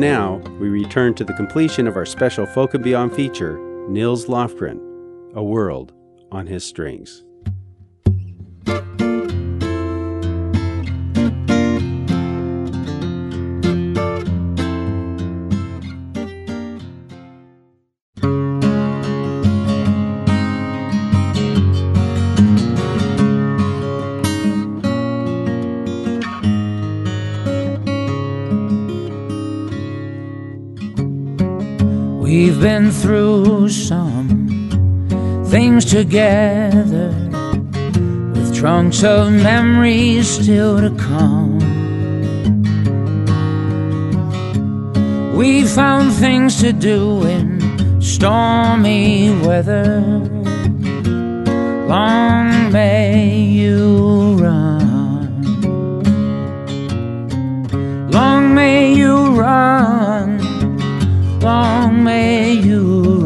Now we return to the completion of our special Folk and Beyond feature, Nils Lofgren, A World on His Strings. Together with trunks of memories still to come. We found things to do in stormy weather. Long may you run. Long may you run long may you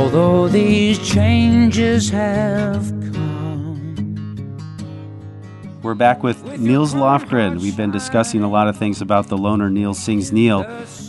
although these changes have come. We're back with Nils Lofgren. We've been discussing a lot of things about the loner Neil Sings Neil,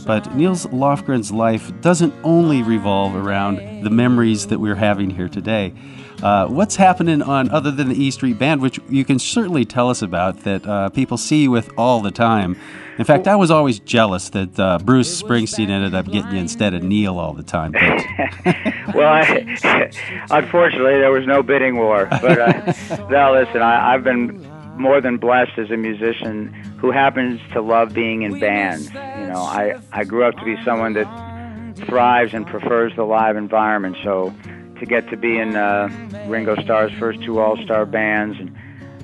but Nils Lofgren's life doesn't only revolve around the memories that we're having here today. Uh, what's happening on other than the E Street Band, which you can certainly tell us about that uh, people see you with all the time? In fact, I was always jealous that uh, Bruce Springsteen ended up getting you instead of Neil all the time. well, I, unfortunately, there was no bidding war. But uh, now, listen, I, I've been more than blessed as a musician who happens to love being in bands. You know, I I grew up to be someone that thrives and prefers the live environment. So to get to be in uh, Ringo Starr's first two all-star bands and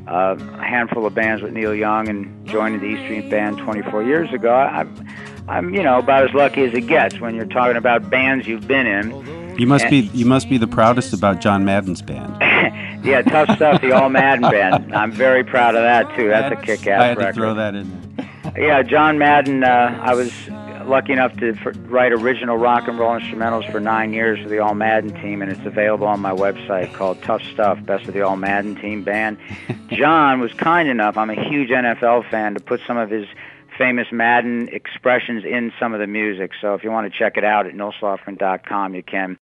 uh, a handful of bands with Neil Young and joining the E Street Band 24 years ago, I, I'm you know about as lucky as it gets when you're talking about bands you've been in. You must and, be you must be the proudest about John Madden's band. yeah, tough stuff. The All Madden band. I'm very proud of that too. That's a kick-ass I had record. to throw that in. There. Yeah, John Madden. Uh, I was lucky enough to for, write original rock and roll instrumentals for nine years for the All Madden team, and it's available on my website called Tough Stuff, Best of the All Madden Team Band. John was kind enough, I'm a huge NFL fan, to put some of his famous Madden expressions in some of the music. So if you want to check it out at nilslofgren.com, you can.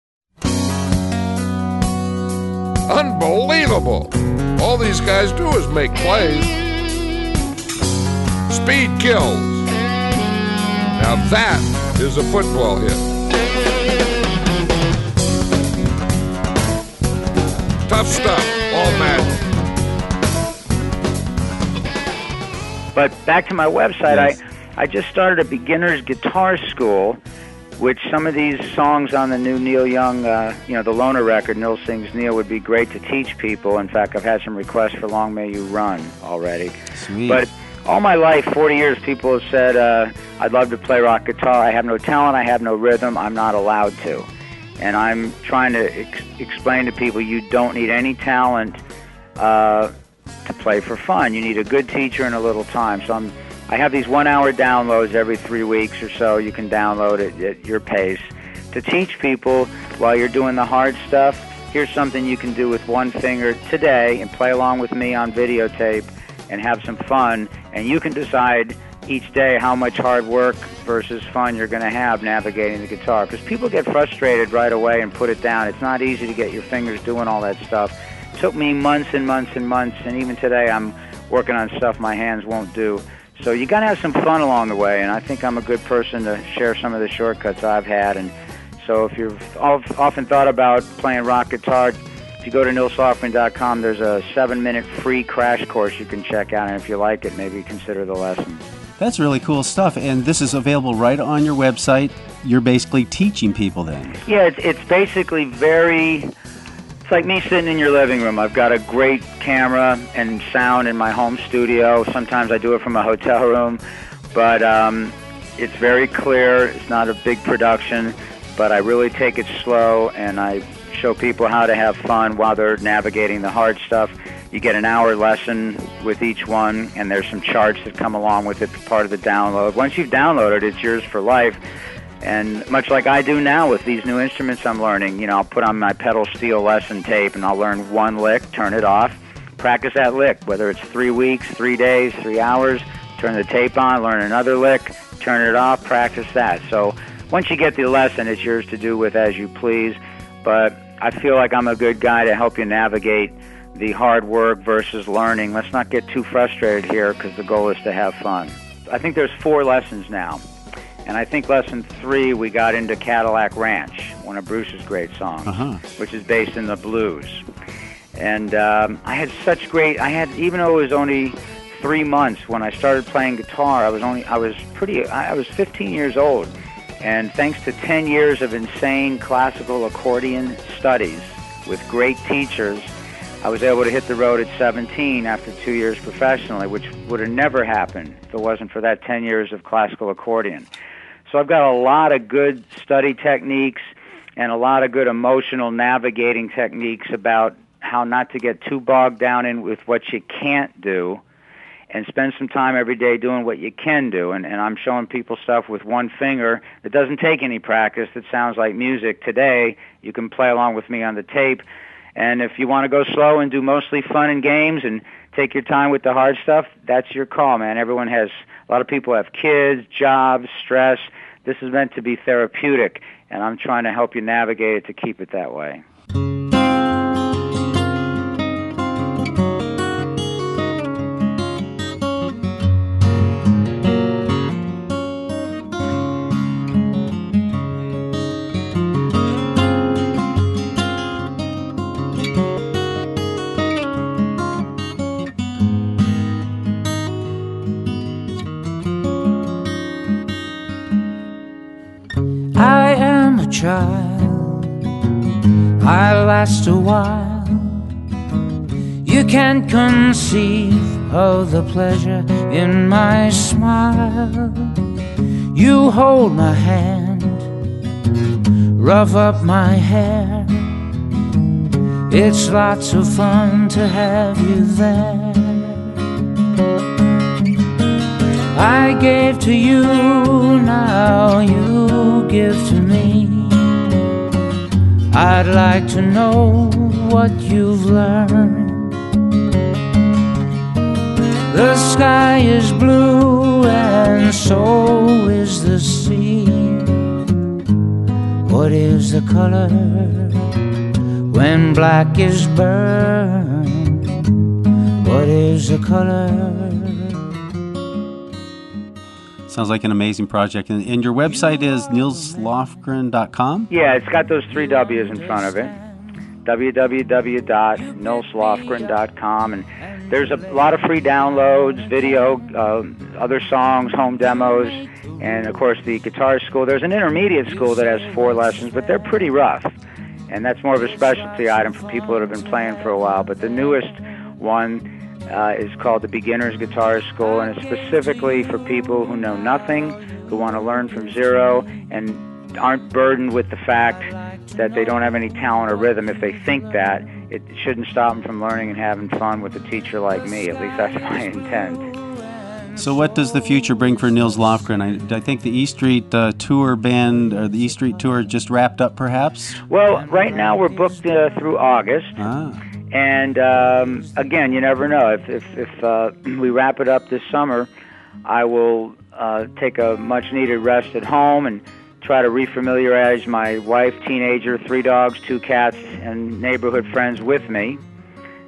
Unbelievable! All these guys do is make plays. Speed kills. Now that is a football hit. Tough stuff, all Madden. But back to my website, yes. I, I just started a beginner's guitar school, which some of these songs on the new Neil Young, uh, you know, the Loner record, Neil Sings Neil, would be great to teach people. In fact, I've had some requests for Long May You Run already. Sweet. But all my life, 40 years, people have said, uh, I'd love to play rock guitar. I have no talent, I have no rhythm, I'm not allowed to. And I'm trying to ex- explain to people you don't need any talent uh, to play for fun. You need a good teacher and a little time. So I'm, I have these one hour downloads every three weeks or so. You can download it at your pace to teach people while you're doing the hard stuff. Here's something you can do with one finger today and play along with me on videotape and have some fun. And you can decide each day how much hard work versus fun you're going to have navigating the guitar. Because people get frustrated right away and put it down. It's not easy to get your fingers doing all that stuff. It took me months and months and months, and even today I'm working on stuff my hands won't do. So you got to have some fun along the way, and I think I'm a good person to share some of the shortcuts I've had. And so if you've often thought about playing rock guitar, if you go to nilslofgren.com, there's a seven-minute free crash course you can check out, and if you like it, maybe consider the lesson. That's really cool stuff, and this is available right on your website. You're basically teaching people then. Yeah, it's, it's basically very. It's like me sitting in your living room. I've got a great camera and sound in my home studio. Sometimes I do it from a hotel room, but um, it's very clear. It's not a big production, but I really take it slow and I show people how to have fun while they're navigating the hard stuff. You get an hour lesson with each one, and there's some charts that come along with it, part of the download. Once you've downloaded, it's yours for life. And much like I do now with these new instruments I'm learning, you know, I'll put on my pedal steel lesson tape and I'll learn one lick, turn it off, practice that lick, whether it's three weeks, three days, three hours, turn the tape on, learn another lick, turn it off, practice that. So once you get the lesson, it's yours to do with as you please. But I feel like I'm a good guy to help you navigate the hard work versus learning. Let's not get too frustrated here because the goal is to have fun. I think there's four lessons now. And I think lesson three, we got into Cadillac Ranch, one of Bruce's great songs, Uh-huh. which is based in the blues. And um, I had such great. I had even though it was only three months when I started playing guitar. I was only. I was pretty. I I was 15 years old, and thanks to 10 years of insane classical accordion studies with great teachers, I was able to hit the road at 17 after two years professionally, which would have never happened if it wasn't for that 10 years of classical accordion. So I've got a lot of good study techniques and a lot of good emotional navigating techniques about how not to get too bogged down in with what you can't do and spend some time every day doing what you can do. And, and I'm showing people stuff with one finger that doesn't take any practice that sounds like music. Today, you can play along with me on the tape. And if you want to go slow and do mostly fun and games and take your time with the hard stuff, that's your call, man. Everyone has, a lot of people have kids, jobs, stress. This is meant to be therapeutic, and I'm trying to help you navigate it to keep it that way. Child. I last a while. You can't conceive of the pleasure in my smile. You hold my hand, rough up my hair. It's lots of fun to have you there. I gave to you, now you give to me. I'd like to know what you've learned. The sky is blue and so is the sea. What is the color when black is burned? What is the color? Sounds like an amazing project. And, and your website is nilslofgren.com? Yeah, it's got those three W's in front of it. www.nilslofgren.com and there's a lot of free downloads, video, uh, other songs, home demos, and of course the guitar school. There's an intermediate school that has four lessons, but they're pretty rough, and that's more of a specialty item for people that have been playing for a while. But the newest one uh, is called the Beginner's Guitar School, and it's specifically for people who know nothing, who want to learn from zero, and aren't burdened with the fact that they don't have any talent or rhythm. If they think that, it shouldn't stop them from learning and having fun with a teacher like me. At least that's my intent. So, what does the future bring for Nils Lofgren? I, I think the E Street uh, tour band, or the E Street tour, just wrapped up, perhaps. Well, right now we're booked uh, through August. Ah, And um, again, you never know. If if, if uh, we wrap it up this summer, I will uh, take a much needed rest at home and try to refamiliarize my wife, teenager, three dogs, two cats, and neighborhood friends with me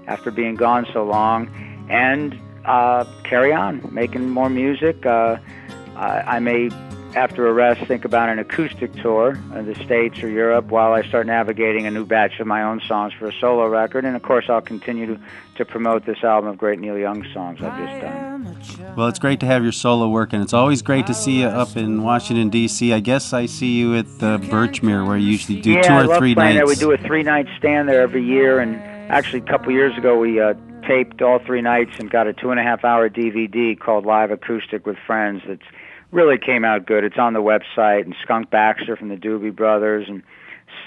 after being gone so long, and uh, carry on making more music. Uh, I, I may, after a rest, think about an acoustic tour of the States or Europe while I start navigating a new batch of my own songs for a solo record. And of course, I'll continue to, to promote this album of great Neil Young songs I've just done. well, it's great to have your solo work, and it's always great to see you up in Washington, D.C. I guess I see you at the Birchmere, where you usually do yeah, two I or love three playing nights. there. We do a three night stand there every year, and actually, a couple years ago, we uh, taped all three nights and got a two and a half hour DVD called Live Acoustic with Friends. That's really came out good. It's on the website, and Skunk Baxter from the Doobie Brothers and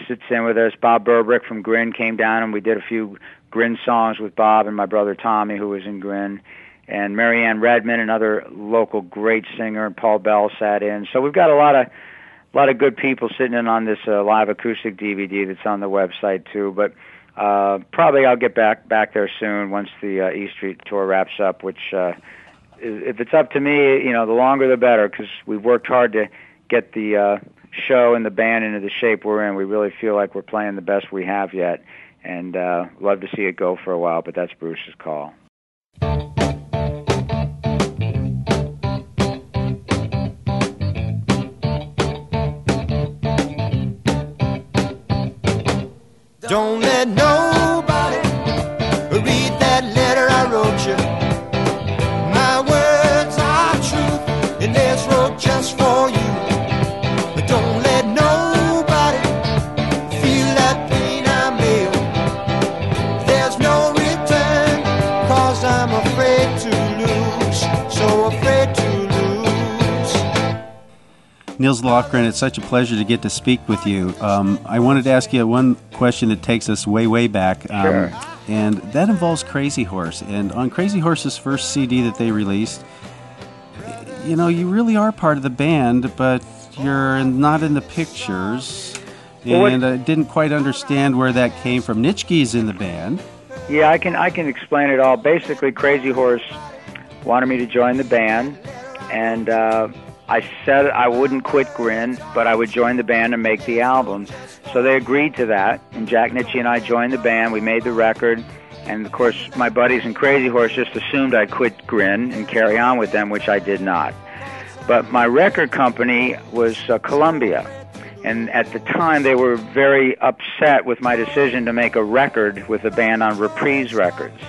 sits in with us. Bob Berberich from Grin came down, and we did a few Grin songs with Bob and my brother Tommy, who was in Grin. And Marianne Redmond, another local great singer, and Paul Bell sat in. So we've got a lot of a lot of good people sitting in on this uh, live acoustic DVD that's on the website too. But uh, probably I'll get back back there soon once the uh, Street tour wraps up, which uh, if it's up to me, you know, the longer the better because we've worked hard to get the uh, show and the band into the shape we're in. We really feel like we're playing the best we have yet, and uh, love to see it go for a while. But that's Bruce's call. Don't let nobody read that letter I wrote you. Nils Lofgren, it's such a pleasure to get to speak with you. Um, I wanted to ask you one question that takes us way, way back. Um, Sure. And that involves Crazy Horse. And on Crazy Horse's first CD that they released, you know, you really are part of the band, but you're not in the pictures. Well, And I didn't quite understand where that came from. Nitzsche's in the band. Yeah, I can I can explain it all. Basically, Crazy Horse wanted me to join the band, and uh, I said I wouldn't quit Grin, but I would join the band and make the album. So they agreed to that, and Jack Nitzsche and I joined the band. We made the record, and of course, my buddies in Crazy Horse just assumed I'd quit Grin and carry on with them, which I did not. But my record company was uh, Columbia. And at the time, they were very upset with my decision to make a record with the band on Reprise Records.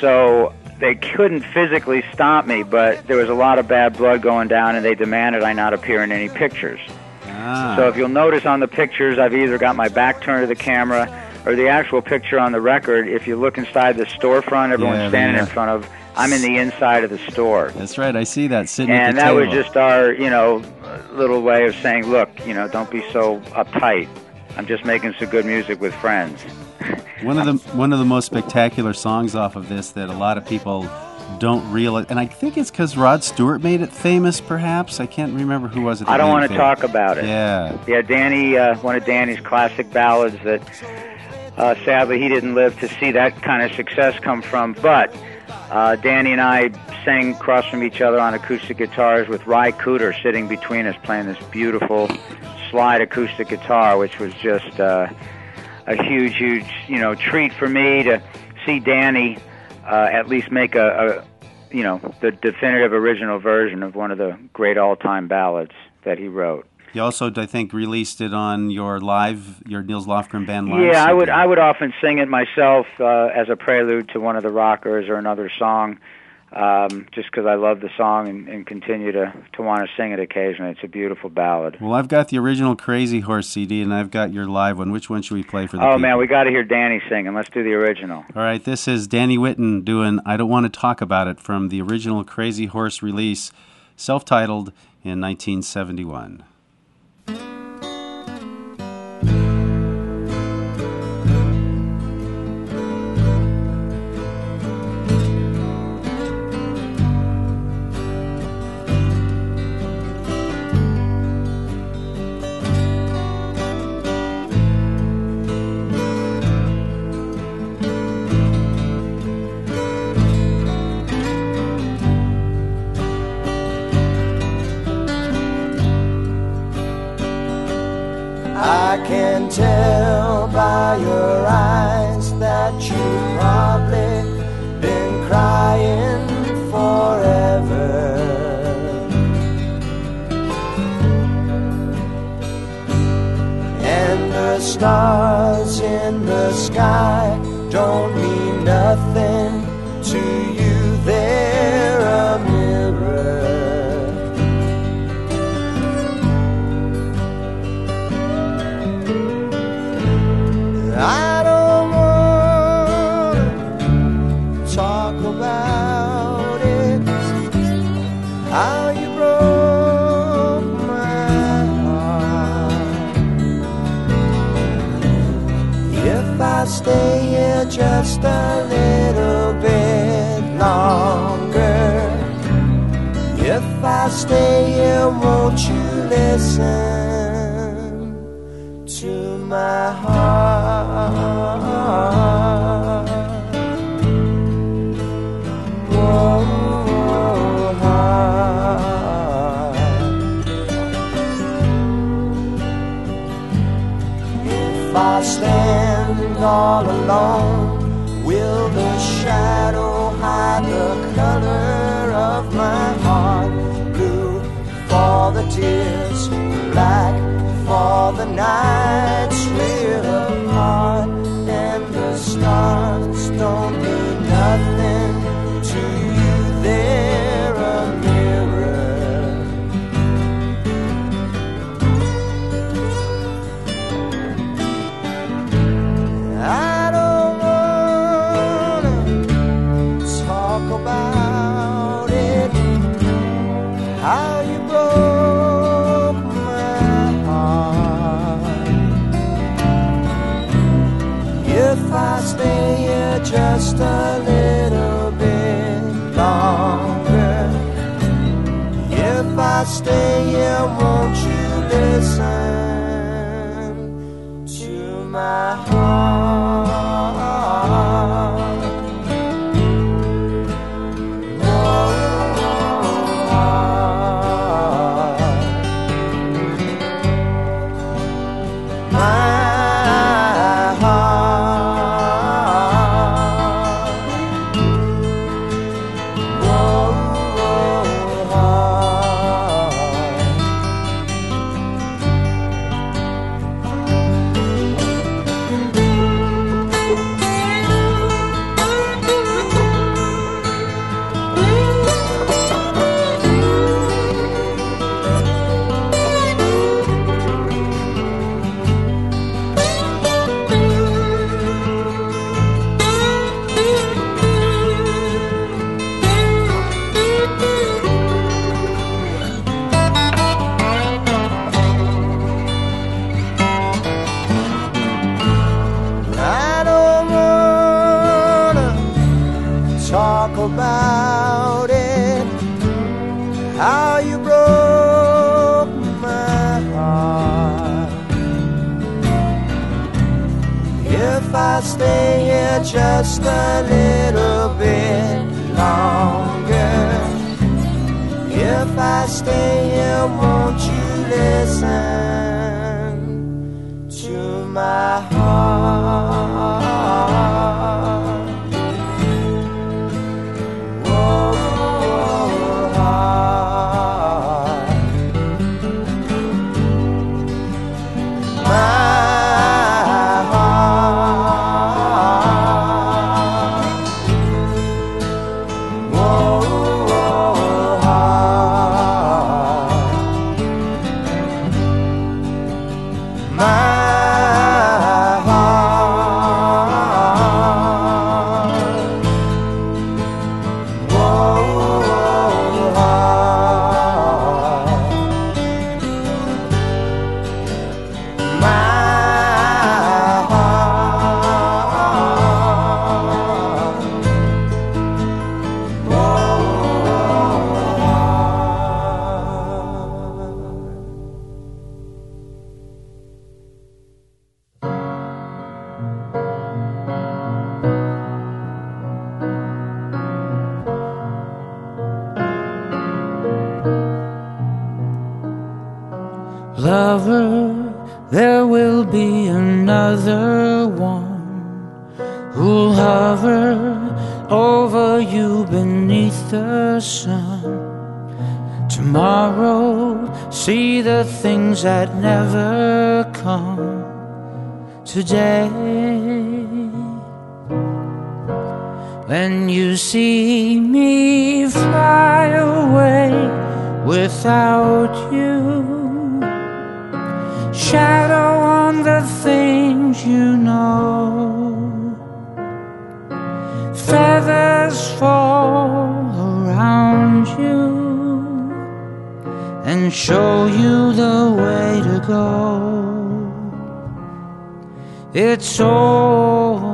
So they couldn't physically stop me, but there was a lot of bad blood going down, and they demanded I not appear in any pictures. Ah. So if you'll notice on the pictures, I've either got my back turned to the camera or the actual picture on the record. If you look inside the storefront, everyone's Yeah, standing in front of. I'm in the inside of the store That's right. I see that sitting at and that table. was just our you know little way of saying look you know don't be so uptight i'm just making some good music with friends One of the one of the most spectacular songs off of this that a lot of people don't realize, and I think it's because Rod Stewart made it famous. Perhaps I can't remember who was it. i don't want to talk about it Yeah, yeah danny uh, one of danny's classic ballads that uh, sadly he didn't live to see that kind of success come from but uh, danny and i sang across from each other on acoustic guitars with ry cooder sitting between us playing this beautiful slide acoustic guitar which was just uh, a huge, huge, you know, treat for me to see Danny uh, at least make a, a, you know, the definitive original version of one of the great all-time ballads that he wrote. you also I think released it on your live, your Nils Lofgren band live. Yeah, I would, I would often sing it myself uh, as a prelude to one of the rockers or another song, um, just because I love the song and, and continue to to want to sing it occasionally. It's a beautiful ballad. Well, I've got the original Crazy Horse CD, and I've got your live one. Which one should we play for the Oh people? man, we got to hear Danny singing. Let's do the original. All right, this is Danny Whitten doing I Don't Want to Talk About It from the original Crazy Horse release, self titled in 1971. Can tell by your eyes that you've probably been crying forever. And the stars in the sky How you broke my heart. If I stay here just a little bit longer, if I stay here, won't you listen? to my heart. All alone. Will the shadow hide the color of my heart? Blue for the tears, my heart? Another one who'll hover over you beneath the sun. Tomorrow, see the things that never come. Today, when you see me fly away without you shadow things you know. Feathers fall around you and show you the way to go. It's over.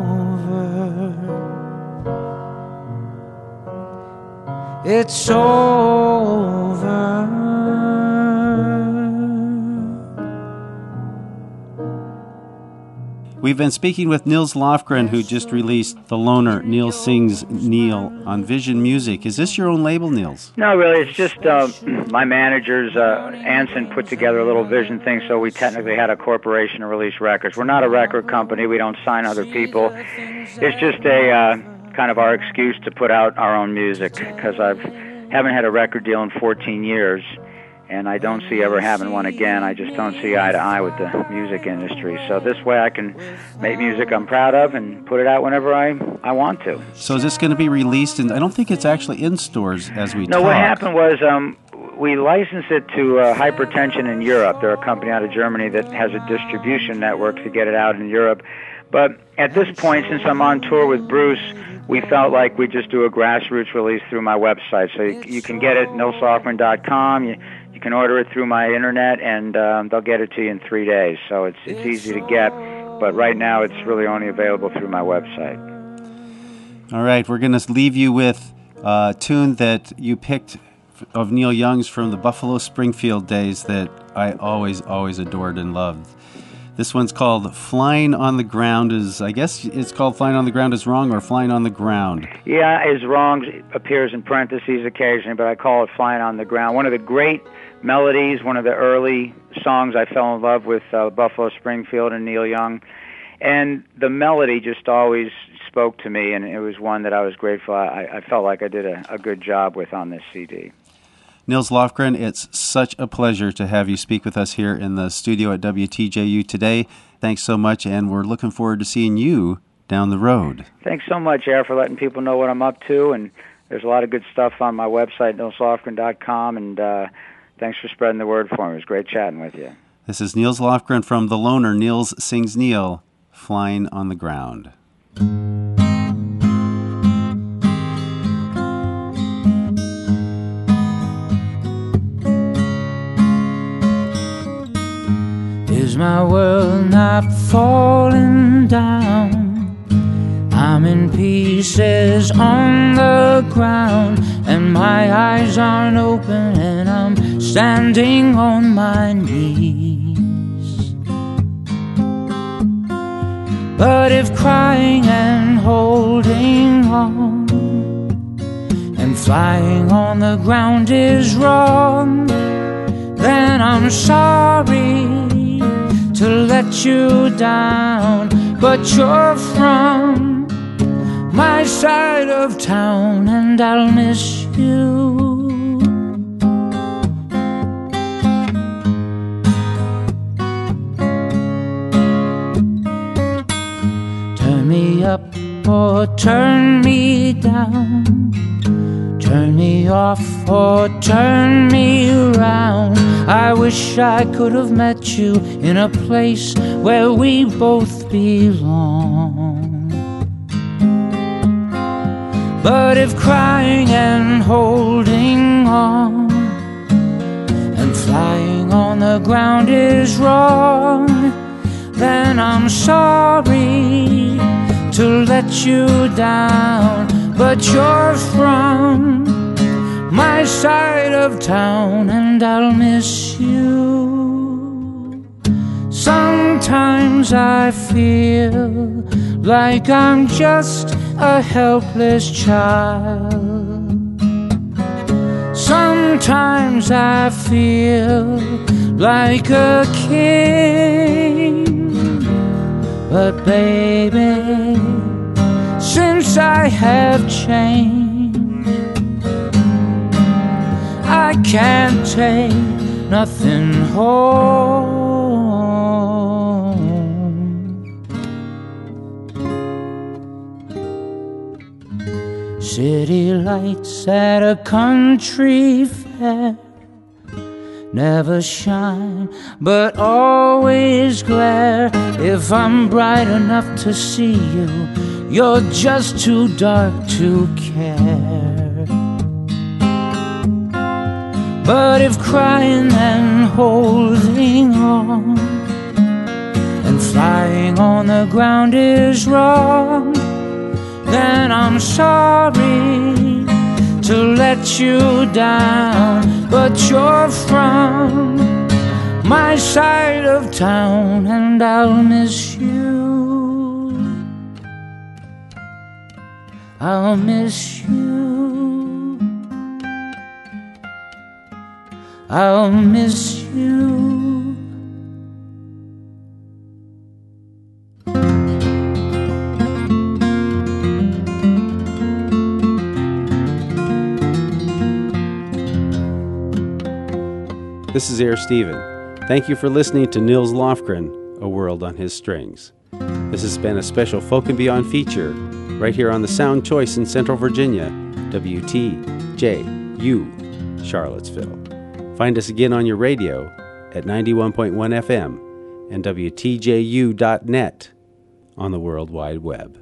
It's over. We've been speaking with Nils Lofgren, who just released The Loner, Neil Sings Neil on Vision Music. Is this your own label, Nils? No, really, it's just uh, my manager's uh, Anson put together a little Vision thing, so we technically had a corporation to release records. We're not a record company. We don't sign other people. It's just a uh, kind of our excuse to put out our own music because I've haven't had a record deal in 14 years and I don't see ever having one again. I just don't see eye to eye with the music industry. So this way, I can make music I'm proud of and put it out whenever I I want to. So is this going to be released? And I don't think it's actually in stores as we no, talk. what happened was um, we licensed it to uh, Hypertension in Europe. They're a company out of Germany that has a distribution network to get it out in Europe. But at this point, since I'm on tour with Bruce, we felt like we'd just do a grassroots release through my website. So you, you can get it at nilslofgren.com. You, you can order it through my internet, and um, they'll get it to you in three days. So it's it's easy to get, but right now it's really only available through my website. All right, we're going to leave you with a tune that you picked of Neil Young's from the Buffalo Springfield days that I always, always adored and loved. This one's called Flying on the Ground is I guess it's called Flying on the Ground is wrong or Flying on the Ground. Yeah, is wrong appears in parentheses occasionally, but I call it Flying on the Ground. One of the great melodies, one of the early songs I fell in love with uh, Buffalo Springfield and Neil Young. And the melody just always spoke to me, and it was one that I was grateful. I, I felt like I did a, a good job with on this CD. Nils Lofgren, it's such a pleasure to have you speak with us here in the studio at WTJU today. Thanks so much, and we're looking forward to seeing you down the road. Thanks so much, Air, for letting people know what I'm up to. And there's a lot of good stuff on my website, nilslofgren.com, and uh, thanks for spreading the word for me. It was great chatting with you. This is Nils Lofgren from The Loner. Nils sings Neil, Flying on the Ground. Is my world not falling down? I'm in pieces on the ground, and my eyes aren't open, and I'm standing on my knees. But if crying and holding on and flying on the ground is wrong, then I'm sorry to let you down. But you're from my side of town, and I'll miss you. Up or turn me down. Turn me off or turn me around. I wish I could have met you in a place where we both belong. But if crying and holding on and flying on the ground is wrong, then I'm sorry to let you down. But you're from my side of town, and I'll miss you. Sometimes I feel like I'm just a helpless child. Sometimes I feel like a king. But baby, since I have changed, I can't take nothing home. City lights at a country fair never shine, but always glare. If I'm bright enough to see you, you're just too dark to care. But if crying and holding on and flying on the ground is wrong, then I'm sorry to let you down. But you're from my side of town, and I'll miss you. I'll miss you. I'll miss you. This is Air Steven. Thank you for listening to Nils Lofgren, A World on His Strings. This has been a special Folk and Beyond feature right here on the Sound Choice in Central Virginia, WTJU, Charlottesville. Find us again on your radio at 91.1 FM and WTJU.net on the World Wide Web.